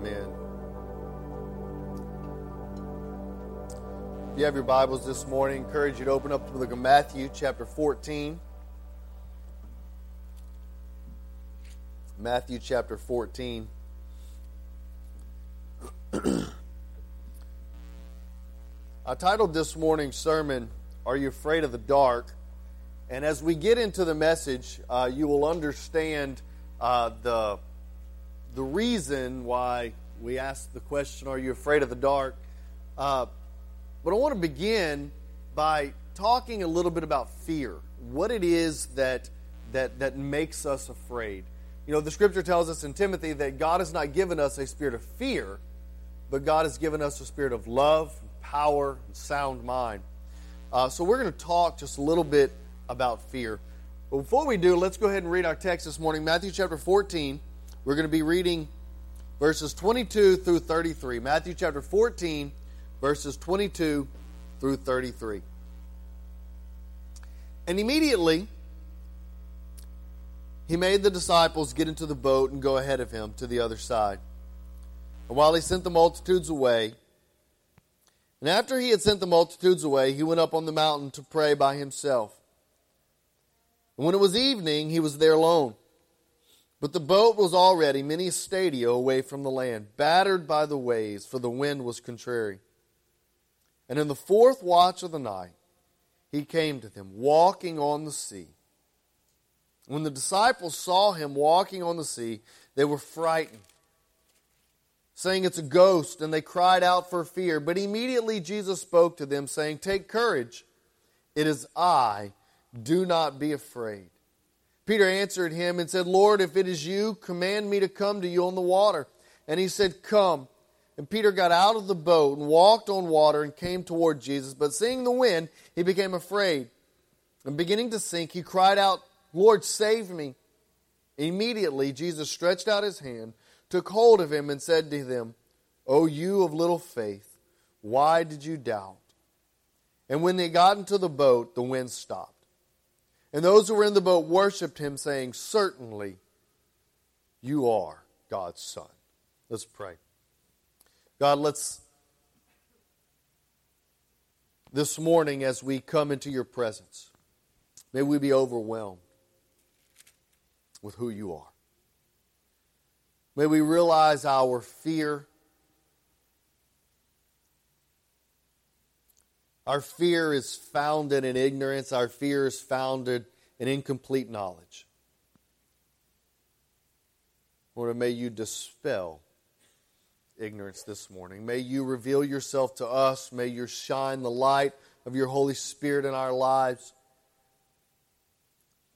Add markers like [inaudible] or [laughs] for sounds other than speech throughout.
Amen. If you have your Bibles this morning, I encourage you to open up to the book of Matthew, chapter 14. Matthew chapter 14. [clears throat] I titled this morning's sermon, Are You Afraid of the Dark? And as we get into the message, uh, you will understand uh, the, the reason why we ask the question, Are you afraid of the dark? Uh, but I want to begin by talking a little bit about fear, what it is that, that, that makes us afraid. You know, the scripture tells us in Timothy that God has not given us a spirit of fear, but God has given us a spirit of love, power, and sound mind. Uh, so we're going to talk just a little bit about fear. But before we do, let's go ahead and read our text this morning Matthew chapter 14. We're going to be reading verses 22 through 33. Matthew chapter 14, verses 22 through 33. And immediately he made the disciples get into the boat and go ahead of him to the other side. And while he sent the multitudes away, and after he had sent the multitudes away, he went up on the mountain to pray by himself. And when it was evening, he was there alone. But the boat was already many stadia away from the land, battered by the waves, for the wind was contrary. And in the fourth watch of the night, he came to them, walking on the sea. When the disciples saw him walking on the sea, they were frightened, saying, It's a ghost, and they cried out for fear. But immediately Jesus spoke to them, saying, Take courage, it is I, do not be afraid. Peter answered him and said, Lord, if it is you, command me to come to you on the water. And he said, Come. And Peter got out of the boat and walked on water and came toward Jesus. But seeing the wind, he became afraid. And beginning to sink, he cried out, Lord, save me. Immediately, Jesus stretched out his hand, took hold of him, and said to them, O you of little faith, why did you doubt? And when they got into the boat, the wind stopped. And those who were in the boat worshipped him, saying, Certainly you are God's Son. Let's pray. God, let's, this morning as we come into your presence, may we be overwhelmed with who you are. May we realize our fear. Our fear is founded in ignorance. Our fear is founded in incomplete knowledge. Lord, may you dispel ignorance this morning. May you reveal yourself to us. May you shine the light of your Holy Spirit in our lives.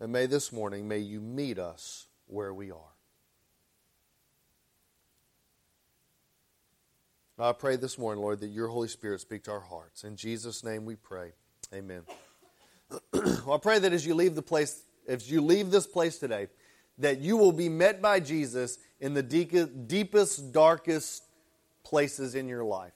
And may this morning, may you meet us where we are. I pray this morning, Lord, that your Holy Spirit speak to our hearts. In Jesus' name we pray. Amen. [clears throat] well, I pray that as you leave the place, as you leave this place today, that you will be met by Jesus in the deepest, darkest places in your life.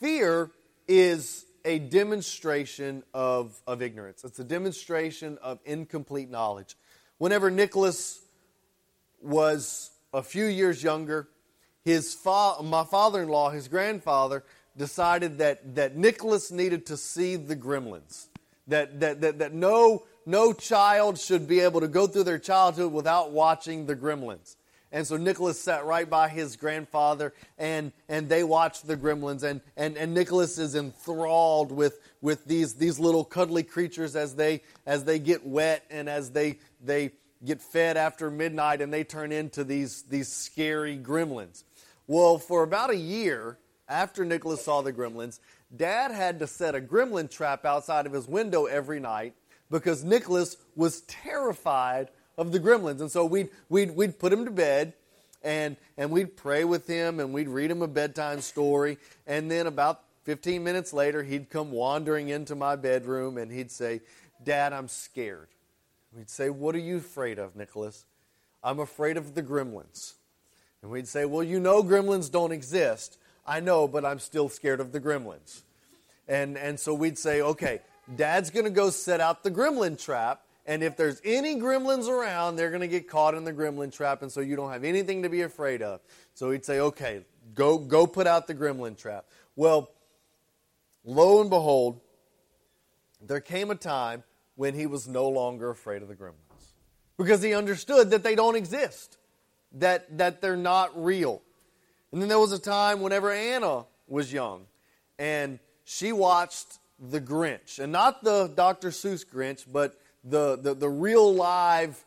Fear is a demonstration of, of ignorance, it's a demonstration of incomplete knowledge. Whenever Nicholas was a few years younger, his fa- my father in law, his grandfather, decided that, that Nicholas needed to see the gremlins. That, that, that, that no, no child should be able to go through their childhood without watching the gremlins. And so Nicholas sat right by his grandfather and, and they watched the gremlins. And, and, and Nicholas is enthralled with, with these, these little cuddly creatures as they, as they get wet and as they, they get fed after midnight and they turn into these, these scary gremlins. Well, for about a year after Nicholas saw the gremlins, Dad had to set a gremlin trap outside of his window every night because Nicholas was terrified of the gremlins. And so we'd, we'd, we'd put him to bed and, and we'd pray with him and we'd read him a bedtime story. And then about 15 minutes later, he'd come wandering into my bedroom and he'd say, Dad, I'm scared. We'd say, What are you afraid of, Nicholas? I'm afraid of the gremlins. And we'd say, Well, you know gremlins don't exist. I know, but I'm still scared of the gremlins. And, and so we'd say, Okay, Dad's going to go set out the gremlin trap And if there's any gremlins around, they're going to get caught in the gremlin trap, and so you don't have anything to be afraid of. So he'd say, okay, go, go put out the gremlin trap. Well, lo and behold, there came a time when he was no longer afraid of the gremlins because he understood that they don't exist, that, that they're not real. And then there was a time whenever Anna was young, and she watched The Grinch, and not the Dr. Seuss Grinch, but the, the, the real live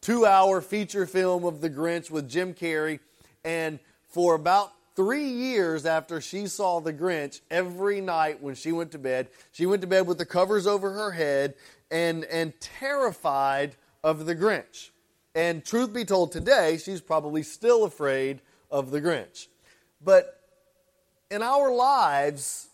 two hour feature film of The Grinch with Jim Carrey. And for about three years after she saw The Grinch, every night when she went to bed, she went to bed with the covers over her head and, and terrified of The Grinch. And truth be told, today, she's probably still afraid of The Grinch. But in our lives,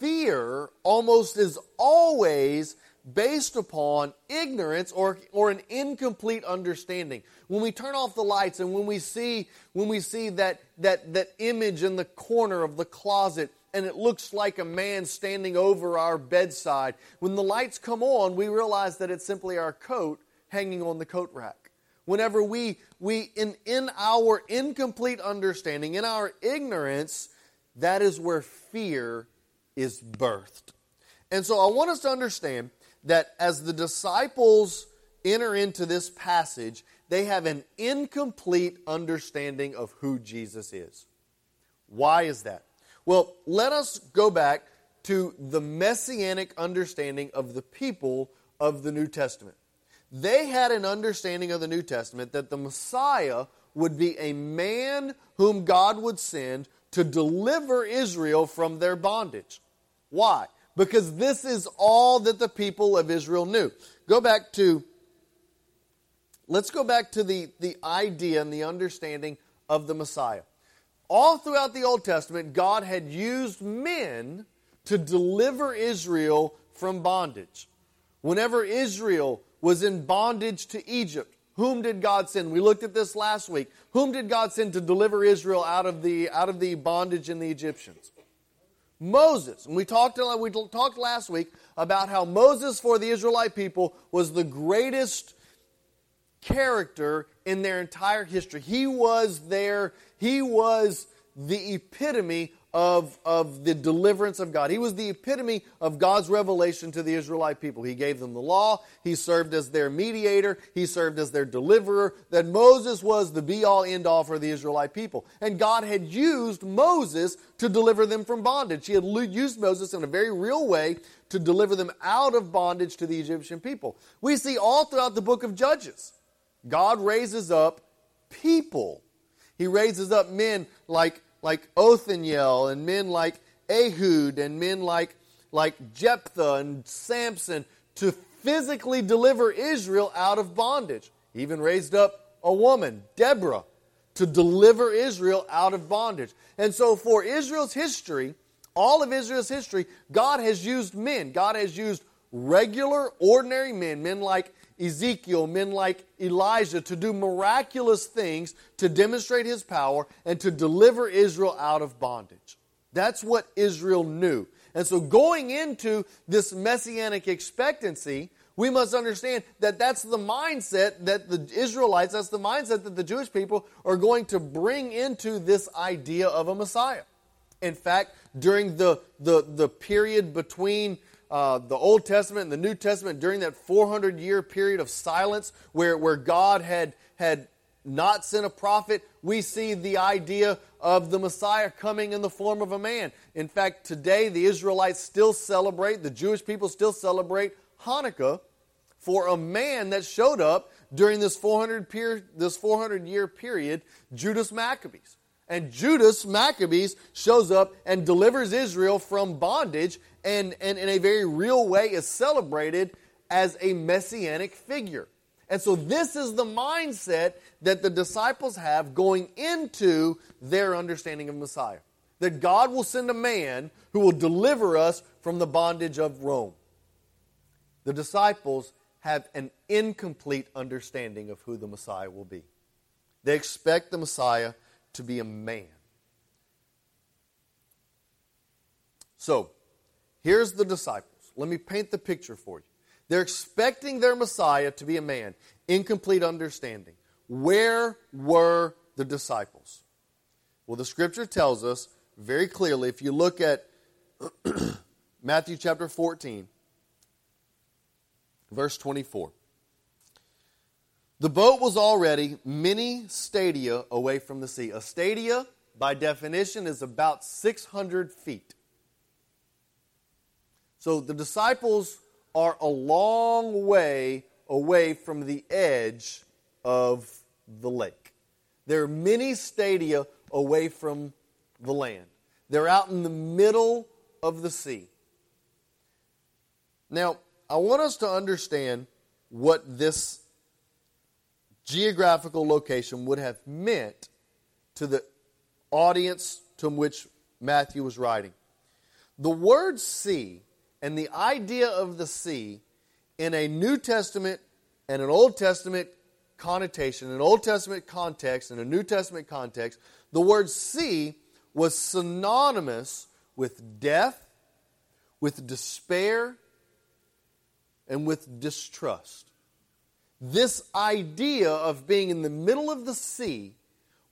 fear almost is always based upon ignorance or, or an incomplete understanding. When we turn off the lights and when we see, when we see that, that, that image in the corner of the closet and it looks like a man standing over our bedside, when the lights come on, we realize that it's simply our coat hanging on the coat rack. Whenever we, we in, in our incomplete understanding, in our ignorance, that is where fear is birthed. And so I want us to understand that as the disciples enter into this passage, they have an incomplete understanding of who Jesus is. Why is that? Well, let us go back to the messianic understanding of the people of the New Testament. They had an understanding of the New Testament that the Messiah would be a man whom God would send to deliver Israel from their bondage. Why? because this is all that the people of Israel knew. Go back to, let's go back to the, the idea and the understanding of the Messiah. All throughout the Old Testament, God had used men to deliver Israel from bondage. Whenever Israel was in bondage to Egypt, whom did God send? We looked at this last week. Whom did God send to deliver Israel out of the, out of the bondage in the Egyptians? Moses. And we talked, uh, we talked last week about how Moses for the Israelite people was the greatest character in their entire history. He was their, he was the epitome of, of the deliverance of God. He was the epitome of God's revelation to the Israelite people. He gave them the law. He served as their mediator. He served as their deliverer. That Moses was the be all end all for the Israelite people. And God had used Moses to deliver them from bondage. He had used Moses in a very real way to deliver them out of bondage to the Egyptian people. We see all throughout the book of Judges, God raises up people. He raises up men like like Othniel and men like Ehud and men like, like Jephthah and Samson to physically deliver Israel out of bondage. He even raised up a woman, Deborah, to deliver Israel out of bondage. And so for Israel's history, all of Israel's history, God has used men. God has used regular, ordinary men, men like Ezekiel, men like Elijah, to do miraculous things to demonstrate his power and to deliver Israel out of bondage. That's what Israel knew. And so, going into this messianic expectancy, we must understand that that's the mindset that the Israelites, that's the mindset that the Jewish people are going to bring into this idea of a Messiah. In fact, during the, the, the period between uh, the Old Testament and the New Testament during that 400 year period of silence where, where God had, had not sent a prophet, we see the idea of the Messiah coming in the form of a man. In fact, today the Israelites still celebrate, the Jewish people still celebrate Hanukkah for a man that showed up during this 400, per, this 400 year period, Judas Maccabees. And Judas Maccabees shows up and delivers Israel from bondage and, and in a very real way is celebrated as a messianic figure. And so, this is the mindset that the disciples have going into their understanding of Messiah. That God will send a man who will deliver us from the bondage of Rome. The disciples have an incomplete understanding of who the Messiah will be. They expect the Messiah to be a man. So, Here's the disciples. Let me paint the picture for you. They're expecting their Messiah to be a man, incomplete understanding. Where were the disciples? Well, the scripture tells us very clearly, if you look at [clears throat] Matthew chapter 14, verse 24. The boat was already many stadia away from the sea. A stadia, by definition, is about 600 feet. So the disciples are a long way away from the edge of the lake. They're many stadia away from the land. They're out in the middle of the sea. Now, I want us to understand what this geographical location would have meant to the audience to which Matthew was writing. The word sea and the idea of the sea in a New Testament and an Old Testament connotation, an Old Testament context and a New Testament context, the word sea was synonymous with death, with despair, and with distrust. This idea of being in the middle of the sea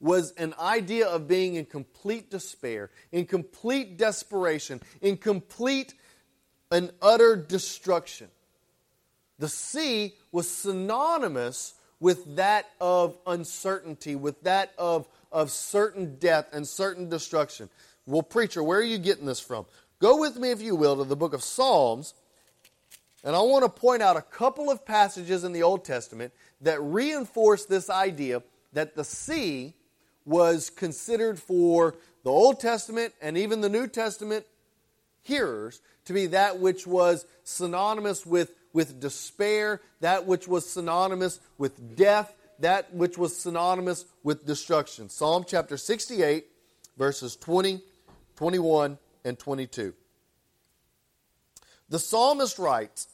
was an idea of being in complete despair, in complete desperation, in complete and utter destruction. The sea was synonymous with that of uncertainty, with that of, of certain death and certain destruction. Well, preacher, where are you getting this from? Go with me, if you will, to the book of Psalms, and I want to point out a couple of passages in the Old Testament that reinforce this idea that the sea was considered for the Old Testament and even the New Testament hearers to be that which was synonymous with, with despair, that which was synonymous with death, that which was synonymous with destruction. Psalm chapter 68, verses 20, 21, and 22. The psalmist writes,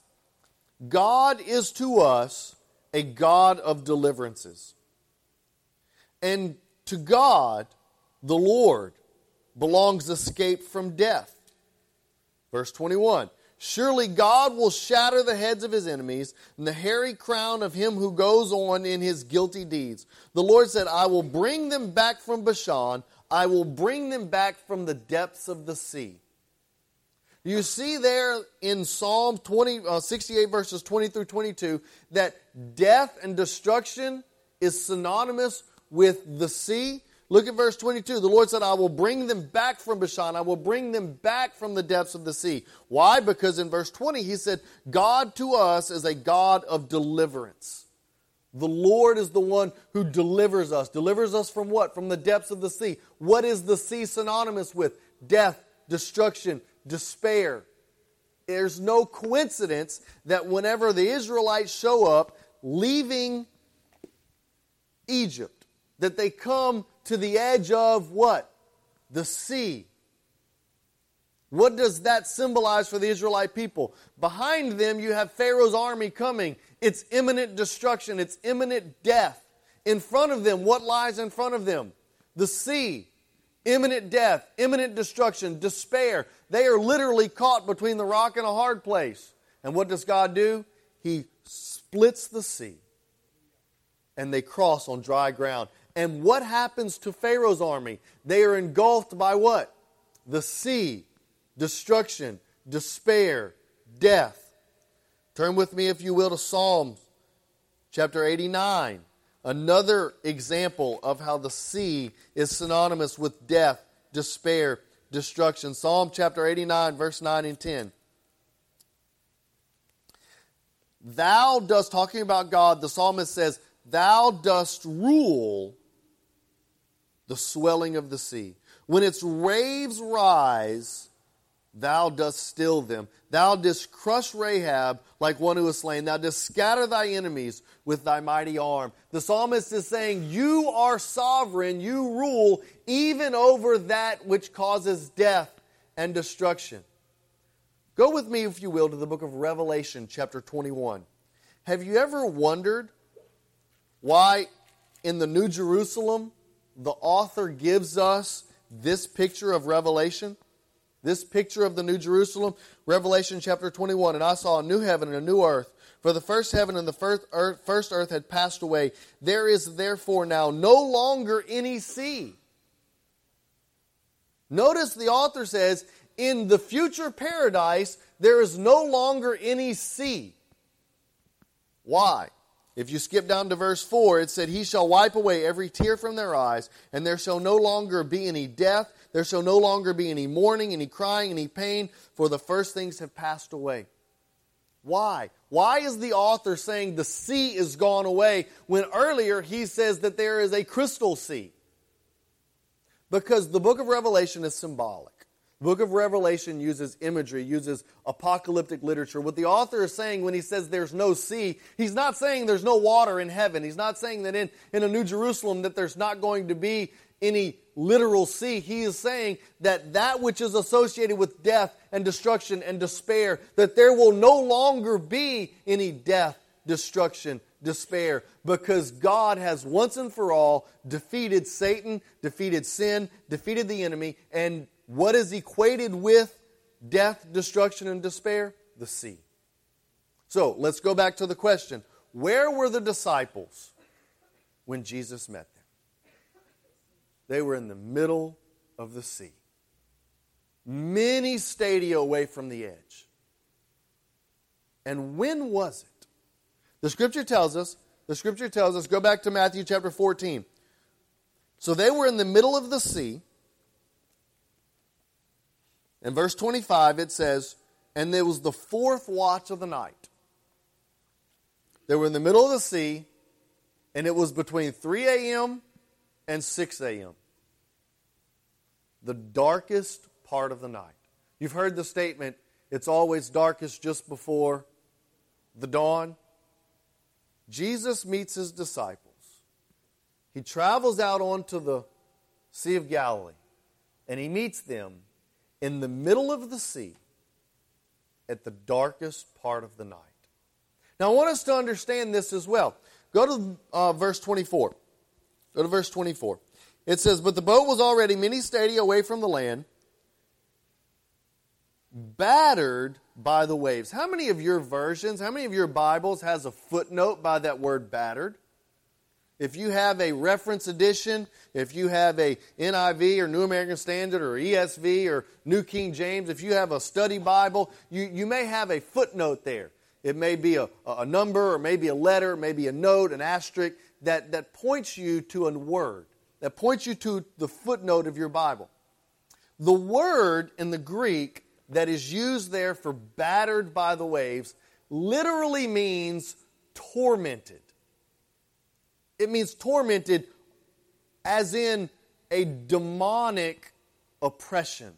God is to us a God of deliverances. And to God, the Lord, belongs escape from death. Verse 21 Surely God will shatter the heads of his enemies and the hairy crown of him who goes on in his guilty deeds. The Lord said, I will bring them back from Bashan, I will bring them back from the depths of the sea. You see there in Psalm 20, uh, 68, verses 20 through 22, that death and destruction is synonymous with the sea. Look at verse 22. The Lord said, I will bring them back from Bashan. I will bring them back from the depths of the sea. Why? Because in verse 20, he said, God to us is a God of deliverance. The Lord is the one who delivers us. Delivers us from what? From the depths of the sea. What is the sea synonymous with? Death, destruction, despair. There's no coincidence that whenever the Israelites show up leaving Egypt, that they come to the edge of what? The sea. What does that symbolize for the Israelite people? Behind them, you have Pharaoh's army coming. It's imminent destruction, it's imminent death. In front of them, what lies in front of them? The sea imminent death, imminent destruction, despair. They are literally caught between the rock and a hard place. And what does God do? He splits the sea and they cross on dry ground. And what happens to Pharaoh's army? They are engulfed by what? The sea, destruction, despair, death. Turn with me, if you will, to Psalms chapter 89. Another example of how the sea is synonymous with death, despair, destruction. Psalm chapter 89, verse 9 and 10. Thou dost, talking about God, the psalmist says, Thou dost rule the swelling of the sea. When its waves rise, thou dost still them. Thou didst crush Rahab like one who is slain. Thou didst scatter thy enemies with thy mighty arm. The psalmist is saying, You are sovereign, you rule even over that which causes death and destruction. Go with me, if you will, to the book of Revelation, chapter 21. Have you ever wondered why in the New Jerusalem the author gives us this picture of Revelation? This picture of the New Jerusalem, Revelation chapter 21, and I saw a new heaven and a new earth. For the first heaven and the first earth, first earth had passed away. There is therefore now no longer any sea. Notice the author says, in the future paradise, there is no longer any sea. Why? If you skip down to verse 4, it said, He shall wipe away every tear from their eyes, and there shall no longer be any death, there shall no longer be any mourning, any crying, any pain, for the first things have passed away. Why? Why is the author saying the sea is gone away when earlier he says that there is a crystal sea? Because the book of Revelation is symbolic. Book of Revelation uses imagery, uses apocalyptic literature. What the author is saying when he says there's no sea, he's not saying there's no water in heaven. He's not saying that in, in a New Jerusalem that there's not going to be any literal sea. He is saying that that which is associated with death and destruction and despair, that there will no longer be any death, destruction, despair, because God has once and for all defeated Satan, defeated sin, defeated the enemy, and what is equated with death, destruction, and despair? The sea. So let's go back to the question where were the disciples when Jesus met them? They were in the middle of the sea, many stadia away from the edge. And when was it? The scripture tells us, the scripture tells us, go back to Matthew chapter 14. So they were in the middle of the sea. In verse 25, it says, And it was the fourth watch of the night. They were in the middle of the sea, and it was between 3 a.m. and 6 a.m. The darkest part of the night. You've heard the statement, it's always darkest just before the dawn. Jesus meets his disciples. He travels out onto the Sea of Galilee, and he meets them in the middle of the sea at the darkest part of the night. Now, I want us to understand this as well. Go to uh, verse 24. Go to verse 24. It says, But the boat was already many stadia away from the land, battered by the waves. How many of your versions, how many of your Bibles has a footnote by that word battered? If you have a reference edition, if you have a NIV or New American Standard or ESV or New King James, if you have a study Bible, you, you may have a footnote there. It may be a, a number or maybe a letter, maybe a note, an asterisk that, that points you to a word, that points you to the footnote of your Bible. The word in the Greek that is used there for battered by the waves literally means tormented. It means tormented as in a demonic oppression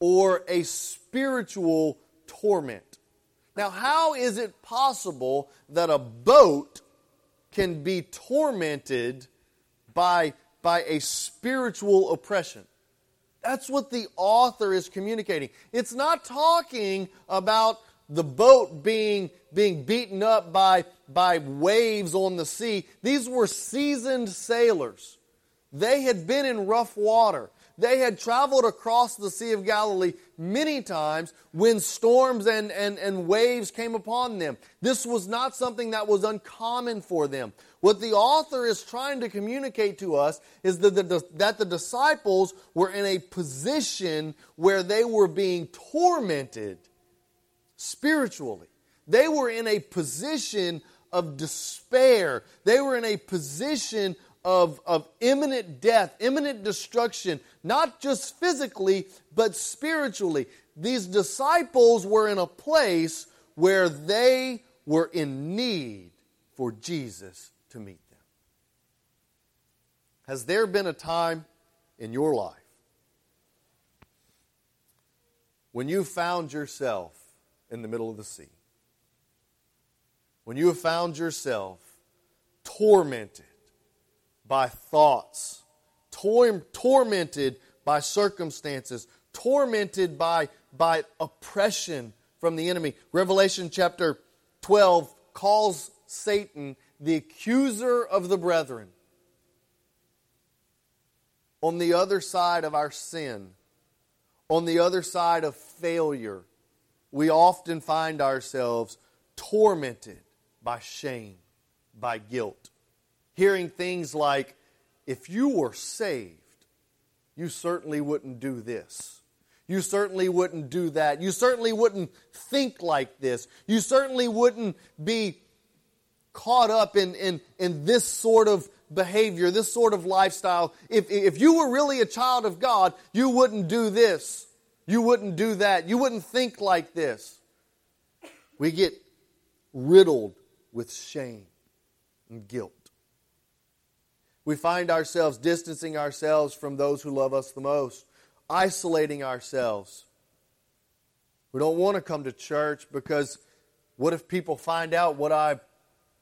or a spiritual torment. Now, how is it possible that a boat can be tormented by, by a spiritual oppression? That's what the author is communicating. It's not talking about the boat being, being beaten up by, by waves on the sea. These were seasoned sailors. They had been in rough water. They had traveled across the Sea of Galilee many times when storms and, and, and waves came upon them. This was not something that was uncommon for them. What the author is trying to communicate to us is that the, that the disciples were in a position where they were being tormented spiritually. They were in a position of despair. They were in a position of, of imminent death, imminent destruction, not just physically, but spiritually. These disciples were in a place where they were in need for Jesus to meet them. Has there been a time in your life when you found yourself in the middle of the sea. When you have found yourself tormented by thoughts, tor- tormented by circumstances, tormented by, by oppression from the enemy. Revelation chapter 12 calls Satan the accuser of the brethren. On the other side of our sin, on the other side of failure, we often find ourselves tormented by shame, by guilt. Hearing things like, if you were saved, you certainly wouldn't do this. You certainly wouldn't do that. You certainly wouldn't think like this. You certainly wouldn't be caught up in, in, in this sort of behavior, this sort of lifestyle. If, if you were really a child of God, you wouldn't do this. You wouldn't do that. You wouldn't think like this. We get riddled with shame and guilt. We find ourselves distancing ourselves from those who love us the most, isolating ourselves. We don't want to come to church because what if people find out what I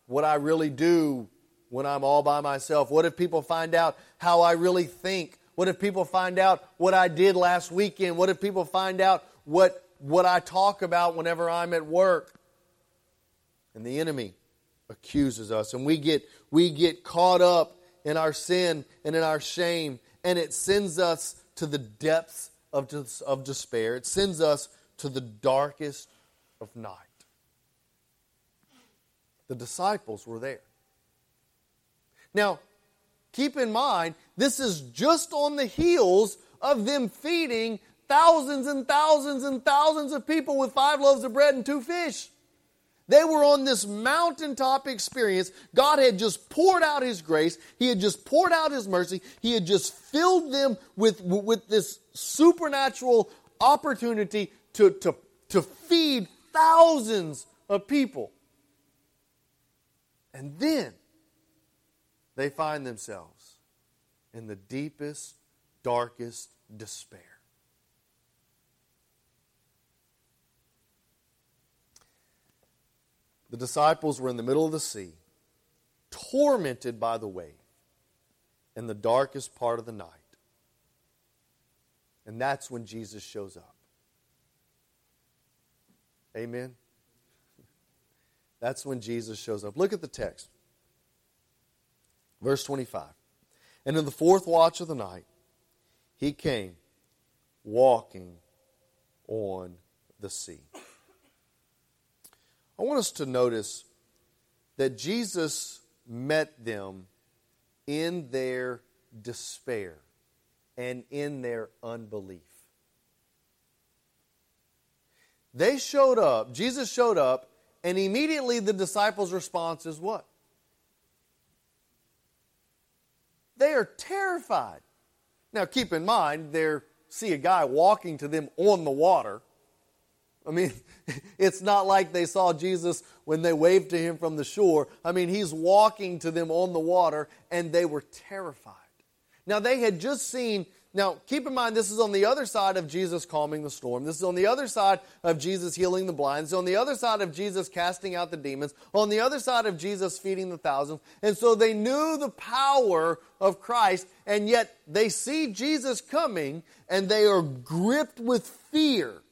what I really do when I'm all by myself? What if people find out how I really think? What if people find out what I did last weekend? What if people find out what, what I talk about whenever I'm at work? And the enemy accuses us, and we get, we get caught up in our sin and in our shame, and it sends us to the depths of, of despair. It sends us to the darkest of night. The disciples were there. Now, keep in mind, this is just on the heels of them feeding thousands and thousands and thousands of people with five loaves of bread and two fish. They were on this mountaintop experience. God had just poured out His grace. He had just poured out His mercy. He had just filled them with, with this supernatural opportunity to, to, to feed thousands of people. And then they find themselves in the deepest, darkest despair. The disciples were in the middle of the sea, tormented by the wave, in the darkest part of the night. And that's when Jesus shows up. Amen. That's when Jesus shows up. Look at the text. Verse 25. And in the fourth watch of the night, he came walking on the sea. I want us to notice that Jesus met them in their despair and in their unbelief. They showed up, Jesus showed up and immediately the disciples' response is what? They are terrified. Now, keep in mind, they see a guy walking to them on the water. I mean, [laughs] it's not like they saw Jesus when they waved to him from the shore. I mean, he's walking to them on the water, and they were terrified. Now, they had just seen now, keep in mind, this is on the other side of Jesus calming the storm. This is on the other side of Jesus healing the blind. It's on the other side of Jesus casting out the demons. On the other side of Jesus feeding the thousands. And so they knew the power of Christ, and yet they see Jesus coming and they are gripped with fear.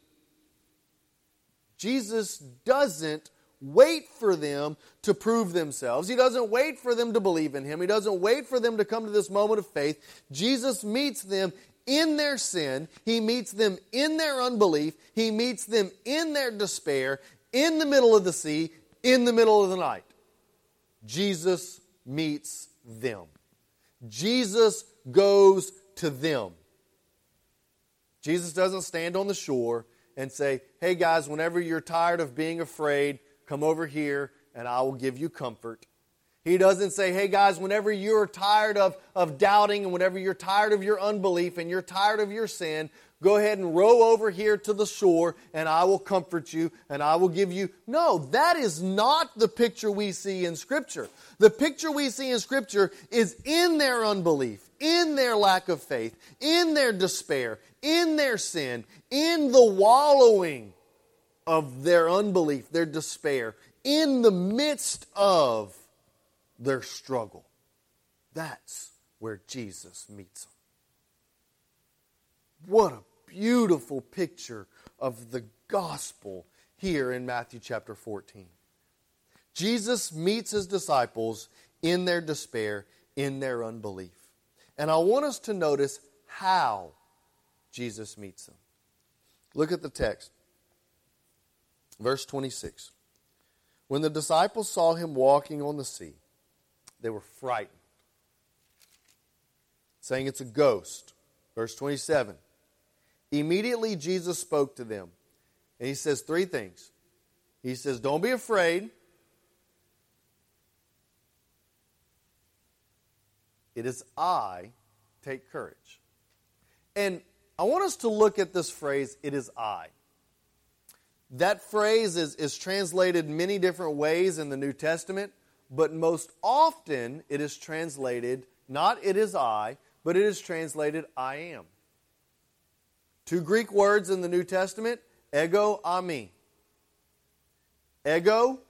Jesus doesn't wait for them to prove themselves. He doesn't wait for them to believe in Him. He doesn't wait for them to come to this moment of faith. Jesus meets them in their sin. He meets them in their unbelief. He meets them in their despair, in the middle of the sea, in the middle of the night. Jesus meets them. Jesus goes to them. Jesus doesn't stand on the shore and say, hey guys, whenever you're tired of being afraid, Come over here and I will give you comfort. He doesn't say, hey guys, whenever you're tired of, of doubting and whenever you're tired of your unbelief and you're tired of your sin, go ahead and row over here to the shore and I will comfort you and I will give you. No, that is not the picture we see in Scripture. The picture we see in Scripture is in their unbelief, in their lack of faith, in their despair, in their sin, in the wallowing of their unbelief, their despair, in the midst of their struggle. That's where Jesus meets them. What a beautiful picture of the gospel here in Matthew chapter 14. Jesus meets his disciples in their despair, in their unbelief. And I want us to notice how Jesus meets them. Look at the text. Verse 26. When the disciples saw him walking on the sea, they were frightened, saying it's a ghost. Verse 27. Immediately Jesus spoke to them, and he says three things. He says, Don't be afraid. It is I. Take courage. And I want us to look at this phrase, it is I. That phrase is, is translated many different ways in the New Testament, but most often it is translated not it is I, but it is translated I am. Two Greek words in the New Testament ego, eimi. Ego,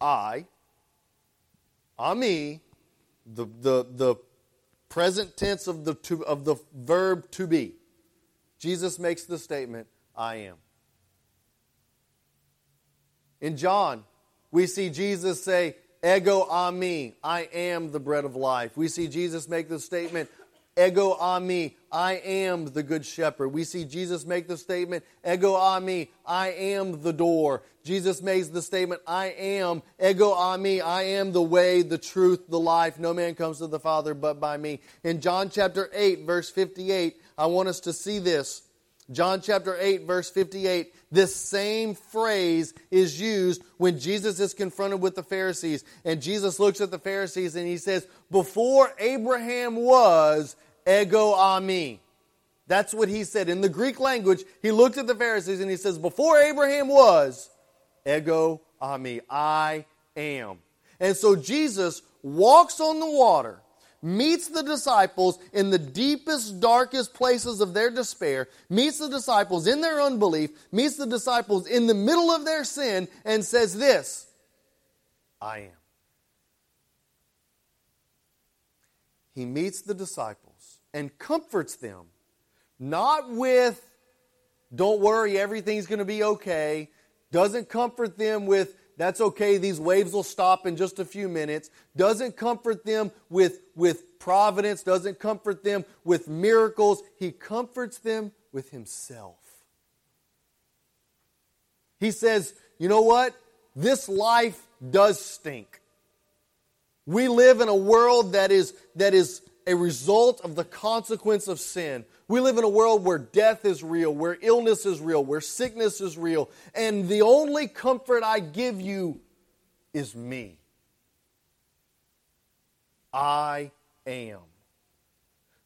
I. Eimi, the, the, the present tense of the, to, of the verb to be. Jesus makes the statement, I am. In John, we see Jesus say, Ego eimi, I am the bread of life. We see Jesus make the statement, Ego eimi, I am the good shepherd. We see Jesus make the statement, Ego eimi, I am the door. Jesus makes the statement, I am, Ego eimi, I am the way, the truth, the life. No man comes to the Father but by me. In John chapter 8, verse 58, I want us to see this. John chapter 8, verse 58, this same phrase is used when Jesus is confronted with the Pharisees. And Jesus looks at the Pharisees and he says, Before Abraham was, ego eimi. That's what he said. In the Greek language, he looked at the Pharisees and he says, Before Abraham was, ego eimi. I am. And so Jesus walks on the water meets the disciples in the deepest, darkest places of their despair, meets the disciples in their unbelief, meets the disciples in the middle of their sin, and says this I am. He meets the disciples and comforts them, not with, don't worry, everything's going to be okay, doesn't comfort them with, that's okay, these waves will stop in just a few minutes. Doesn't comfort them with, with providence, doesn't comfort them with miracles. He comforts them with Himself. He says, You know what? This life does stink. We live in a world that is, that is a result of the consequence of sin. We live in a world where death is real, where illness is real, where sickness is real, and the only comfort I give you is me. I am.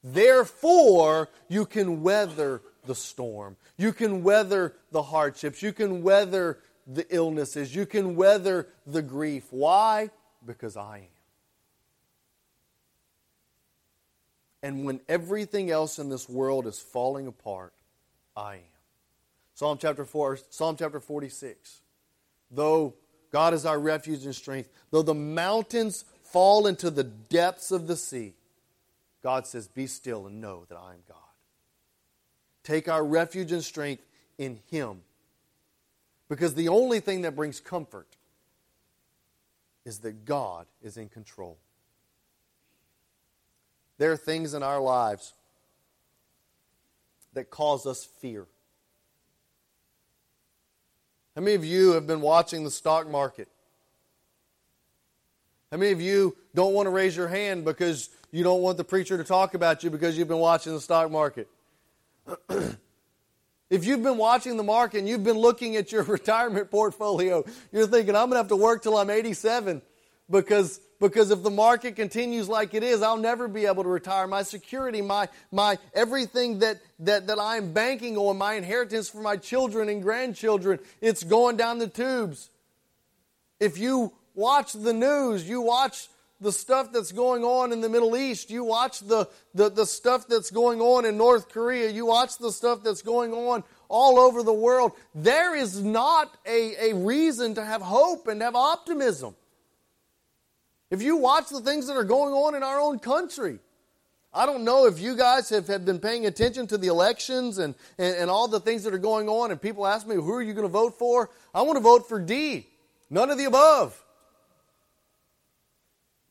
Therefore, you can weather the storm. You can weather the hardships. You can weather the illnesses. You can weather the grief. Why? Because I am. And when everything else in this world is falling apart, I am. Psalm chapter 4, Psalm chapter 46. Though God is our refuge and strength, though the mountains fall into the depths of the sea, God says, Be still and know that I am God. Take our refuge and strength in Him. Because the only thing that brings comfort is that God is in control. There are things in our lives that cause us fear. How many of you have been watching the stock market? How many of you don't want to raise your hand because you don't want the preacher to talk about you because you've been watching the stock market? [clears throat] if you've been watching the market and you've been looking at your [laughs] retirement portfolio, you're thinking, I'm going to have to work till I'm 87 because because if the market continues like it is, I'll never be able to retire. My security, my, my everything that, that, that I'm banking on, my inheritance for my children and grandchildren, it's going down the tubes. If you watch the news, you watch the stuff that's going on in the Middle East, you watch the, the, the stuff that's going on in North Korea, you watch the stuff that's going on all over the world, there is not a, a reason to have hope and have optimism. If you watch the things that are going on in our own country, I don't know if you guys have, have been paying attention to the elections and, and, and all the things that are going on, and people ask me, who are you going to vote for? I want to vote for D. None of the above.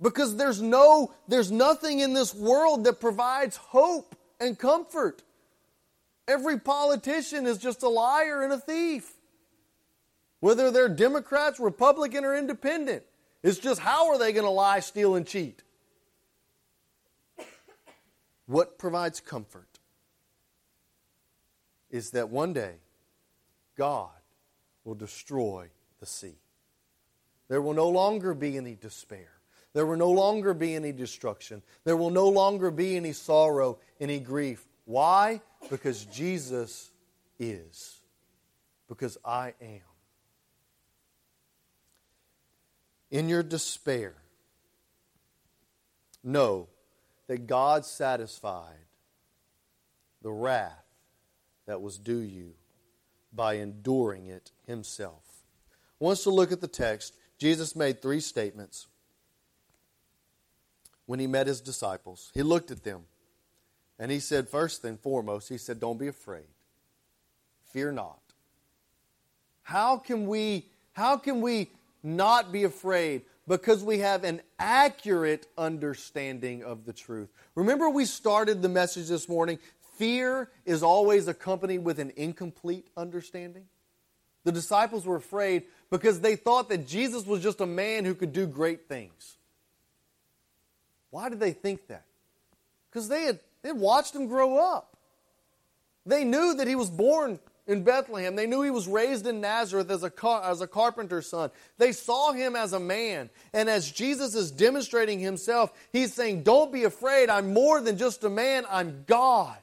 Because there's no, there's nothing in this world that provides hope and comfort. Every politician is just a liar and a thief. Whether they're Democrats, Republican, or independent. It's just how are they going to lie, steal, and cheat? What provides comfort is that one day God will destroy the sea. There will no longer be any despair. There will no longer be any destruction. There will no longer be any sorrow, any grief. Why? Because Jesus is. Because I am. In your despair, know that God satisfied the wrath that was due you by enduring it himself. Once to look at the text. Jesus made three statements when he met his disciples. He looked at them and he said, first and foremost, he said, Don't be afraid. Fear not. How can we how can we not be afraid? Because we have an accurate understanding of the truth. Remember, we started the message this morning Fear is always accompanied with an incomplete understanding. The disciples were afraid because they thought that Jesus was just a man who could do great things. Why did they think that? Because they had, they watched him grow up. They knew that he was born in Bethlehem. They knew he was raised in Nazareth as a, car, as a carpenter's son. They saw him as a man. And as Jesus is demonstrating himself, he's saying, Don't be afraid. I'm more than just a man, I'm God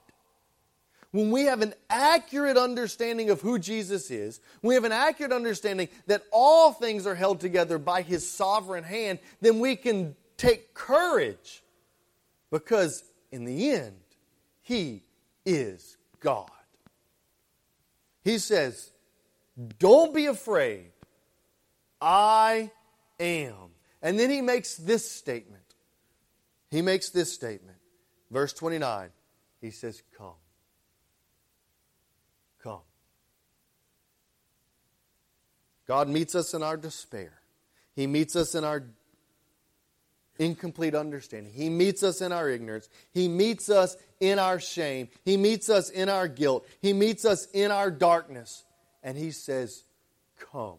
when we have an accurate understanding of who Jesus is, we have an accurate understanding that all things are held together by his sovereign hand, then we can take courage because in the end, he is God. He says, Don't be afraid. I am. And then he makes this statement. He makes this statement. Verse 29. He says, Come. Come. God meets us in our despair. He meets us in our incomplete understanding. He meets us in our ignorance. He meets us in our shame. He meets us in our guilt. He meets us in our darkness. And He says, Come.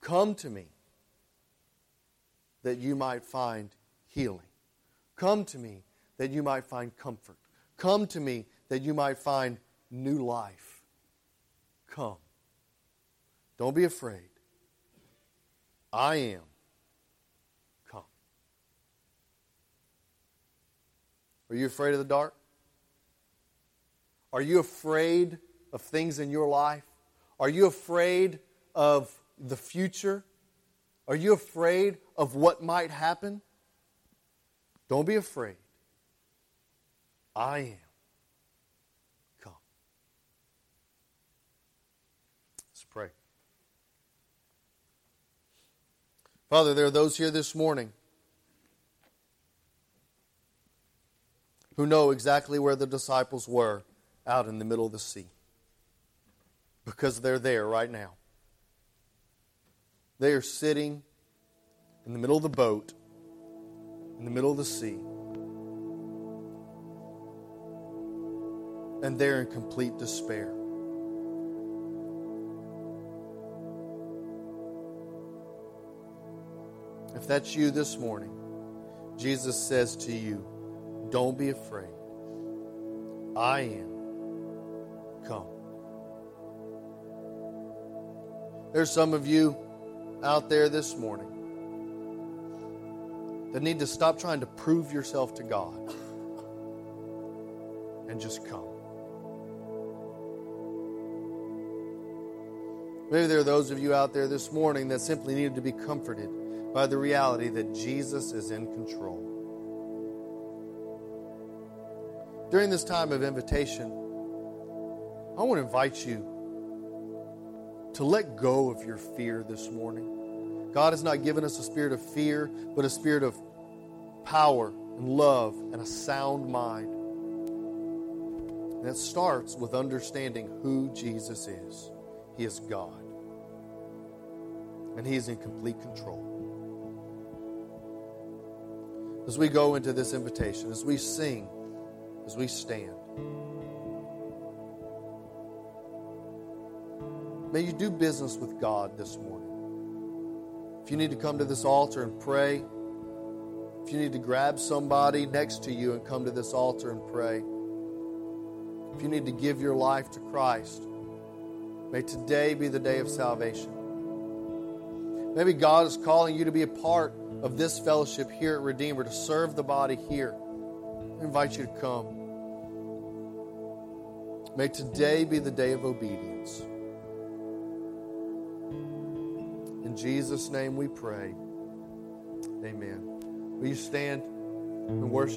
Come to me that you might find healing. Come to me that you might find comfort. Come to me that you might find new life. Come. Don't be afraid. I am. Come. Are you afraid of the dark? Are you afraid of things in your life? Are you afraid of the future? Are you afraid of what might happen? Don't be afraid. I am. Come. Let's pray. Father, there are those here this morning who know exactly where the disciples were out in the middle of the sea because they're there right now. They are sitting in the middle of the boat, in the middle of the sea, and they're in complete despair. If that's you this morning, Jesus says to you, Don't be afraid. I am. Come. There's some of you out there this morning that need to stop trying to prove yourself to God and just come. Maybe there are those of you out there this morning that simply needed to be comforted by the reality that Jesus is in control. During this time of invitation, I want to invite you to let go of your fear this morning. God has not given us a spirit of fear, but a spirit of power and love and a sound mind. And it starts with understanding who Jesus is. He is God, and He is in complete control as we go into this invitation, as we sing, as we stand. May you do business with God this morning. If you need to come to this altar and pray, if you need to grab somebody next to you and come to this altar and pray, if you need to give your life to Christ, may today be the day of salvation. Maybe God is calling you to be a part of this fellowship here at Redeemer, to serve the body here. I invite you to come. May today be the day of obedience. In Jesus' name we pray. Amen. Will you stand and worship?